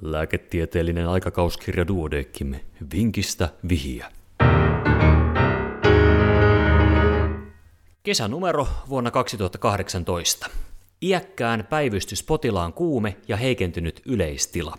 Lääketieteellinen aikakauskirja Duodeckim. Vinkistä vihiä. Kesänumero vuonna 2018. Iäkkään päivystyspotilaan kuume ja heikentynyt yleistila.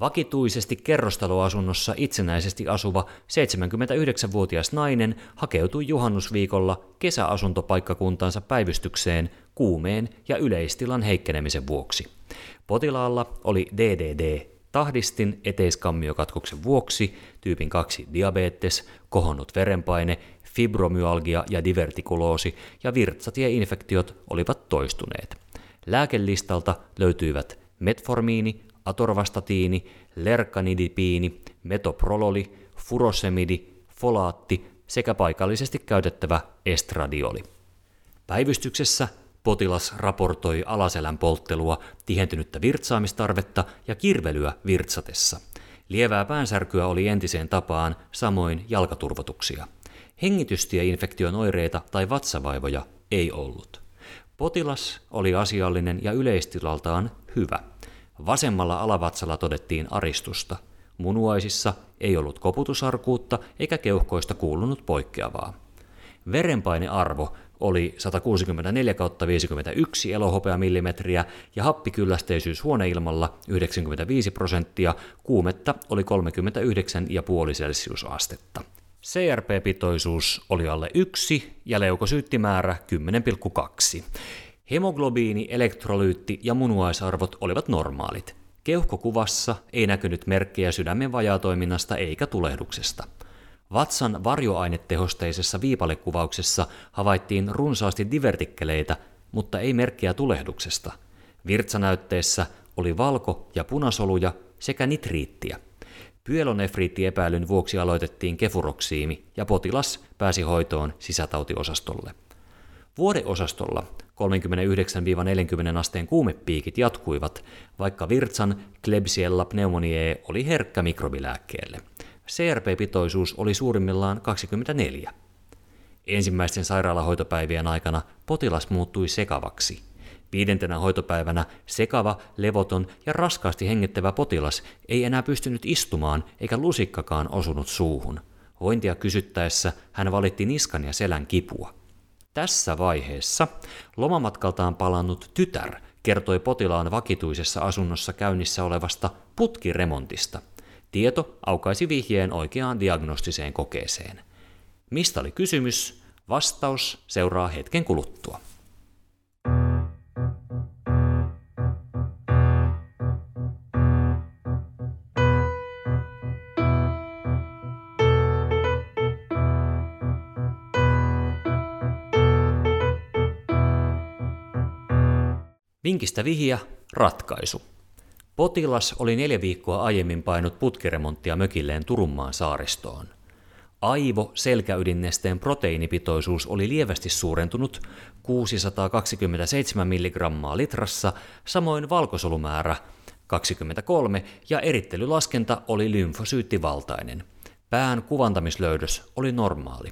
Vakituisesti kerrostaloasunnossa itsenäisesti asuva 79-vuotias nainen hakeutui juhannusviikolla kesäasuntopaikkakuntansa päivystykseen kuumeen ja yleistilan heikkenemisen vuoksi. Potilaalla oli DDD, tahdistin eteiskammiokatkoksen vuoksi, tyypin 2 diabetes, kohonnut verenpaine, fibromyalgia ja divertikuloosi ja virtsatieinfektiot olivat toistuneet. Lääkelistalta löytyivät metformiini, atorvastatiini, lerkanidipiini, metoprololi, furosemidi, folaatti sekä paikallisesti käytettävä estradioli. Päivystyksessä potilas raportoi alaselän polttelua, tihentynyttä virtsaamistarvetta ja kirvelyä virtsatessa. Lievää päänsärkyä oli entiseen tapaan, samoin jalkaturvotuksia. Hengitystieinfektion oireita tai vatsavaivoja ei ollut. Potilas oli asiallinen ja yleistilaltaan hyvä. Vasemmalla alavatsalla todettiin aristusta. Munuaisissa ei ollut koputusarkuutta eikä keuhkoista kuulunut poikkeavaa. Verenpainearvo oli 164 51 millimetriä ja happikyllästeisyys huoneilmalla 95 prosenttia, kuumetta oli 39,5 celsiusastetta. CRP-pitoisuus oli alle 1 ja leukosyyttimäärä 10,2. Hemoglobiini, elektrolyytti ja munuaisarvot olivat normaalit. Keuhkokuvassa ei näkynyt merkkejä sydämen vajaatoiminnasta eikä tulehduksesta. Vatsan varjoainetehosteisessa viipalekuvauksessa havaittiin runsaasti divertikkeleitä, mutta ei merkkejä tulehduksesta. Virtsanäytteessä oli valko- ja punasoluja sekä nitriittiä. Pyelonefriittiepäilyn vuoksi aloitettiin kefuroksiimi ja potilas pääsi hoitoon sisätautiosastolle. Vuodeosastolla 39-40 asteen kuumepiikit jatkuivat, vaikka virtsan Klebsiella pneumoniae oli herkkä mikrobilääkkeelle. CRP-pitoisuus oli suurimmillaan 24. Ensimmäisten sairaalahoitopäivien aikana potilas muuttui sekavaksi. Viidentenä hoitopäivänä sekava, levoton ja raskaasti hengittävä potilas ei enää pystynyt istumaan eikä lusikkakaan osunut suuhun. Hointia kysyttäessä hän valitti niskan ja selän kipua. Tässä vaiheessa lomamatkaltaan palannut tytär kertoi potilaan vakituisessa asunnossa käynnissä olevasta putkiremontista. Tieto aukaisi vihjeen oikeaan diagnostiseen kokeeseen. Mistä oli kysymys? Vastaus seuraa hetken kuluttua. Vinkistä vihiä, ratkaisu. Potilas oli neljä viikkoa aiemmin painut putkiremonttia mökilleen Turunmaan saaristoon. Aivo selkäydinnesteen proteiinipitoisuus oli lievästi suurentunut 627 mg litrassa, samoin valkosolumäärä 23 ja erittelylaskenta oli lymfosyyttivaltainen. Pään kuvantamislöydös oli normaali.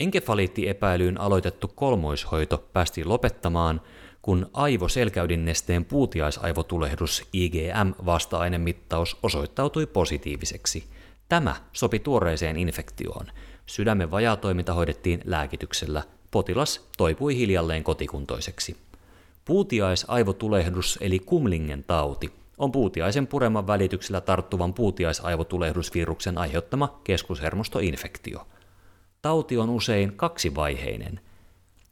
Enkefaliittiepäilyyn aloitettu kolmoishoito päästiin lopettamaan – kun aivoselkäydinnesteen puutiaisaivotulehdus IgM-vasta-ainemittaus osoittautui positiiviseksi. Tämä sopi tuoreeseen infektioon. Sydämen vajaatoiminta hoidettiin lääkityksellä. Potilas toipui hiljalleen kotikuntoiseksi. Puutiaisaivotulehdus eli kumlingen tauti on puutiaisen pureman välityksellä tarttuvan puutiaisaivotulehdusviruksen aiheuttama keskushermostoinfektio. Tauti on usein kaksivaiheinen –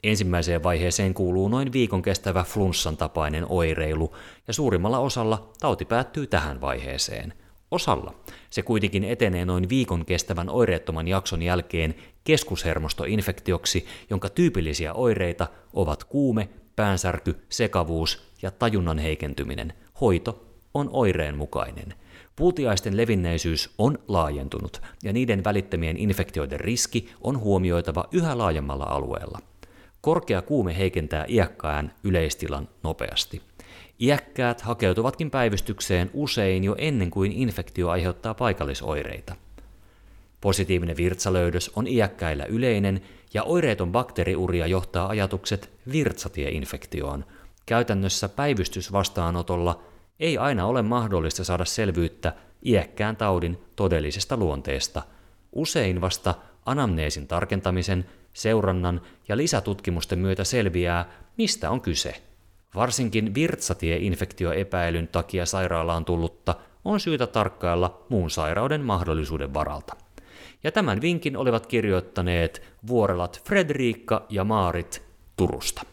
Ensimmäiseen vaiheeseen kuuluu noin viikon kestävä flunssan tapainen oireilu, ja suurimmalla osalla tauti päättyy tähän vaiheeseen. Osalla se kuitenkin etenee noin viikon kestävän oireettoman jakson jälkeen keskushermostoinfektioksi, jonka tyypillisiä oireita ovat kuume, päänsärky, sekavuus ja tajunnan heikentyminen. Hoito on oireen mukainen. Puutiaisten levinneisyys on laajentunut ja niiden välittämien infektioiden riski on huomioitava yhä laajemmalla alueella. Korkea kuume heikentää iäkkään yleistilan nopeasti. Iäkkäät hakeutuvatkin päivystykseen usein jo ennen kuin infektio aiheuttaa paikallisoireita. Positiivinen virtsalöydös on iäkkäillä yleinen ja oireeton bakteeriuria johtaa ajatukset virtsatieinfektioon. Käytännössä päivystysvastaanotolla ei aina ole mahdollista saada selvyyttä iäkkään taudin todellisesta luonteesta. Usein vasta anamneesin tarkentamisen, seurannan ja lisätutkimusten myötä selviää, mistä on kyse. Varsinkin virtsatie-infektioepäilyn takia sairaalaan tullutta on syytä tarkkailla muun sairauden mahdollisuuden varalta. Ja tämän vinkin olivat kirjoittaneet vuorelat Fredriikka ja Maarit Turusta.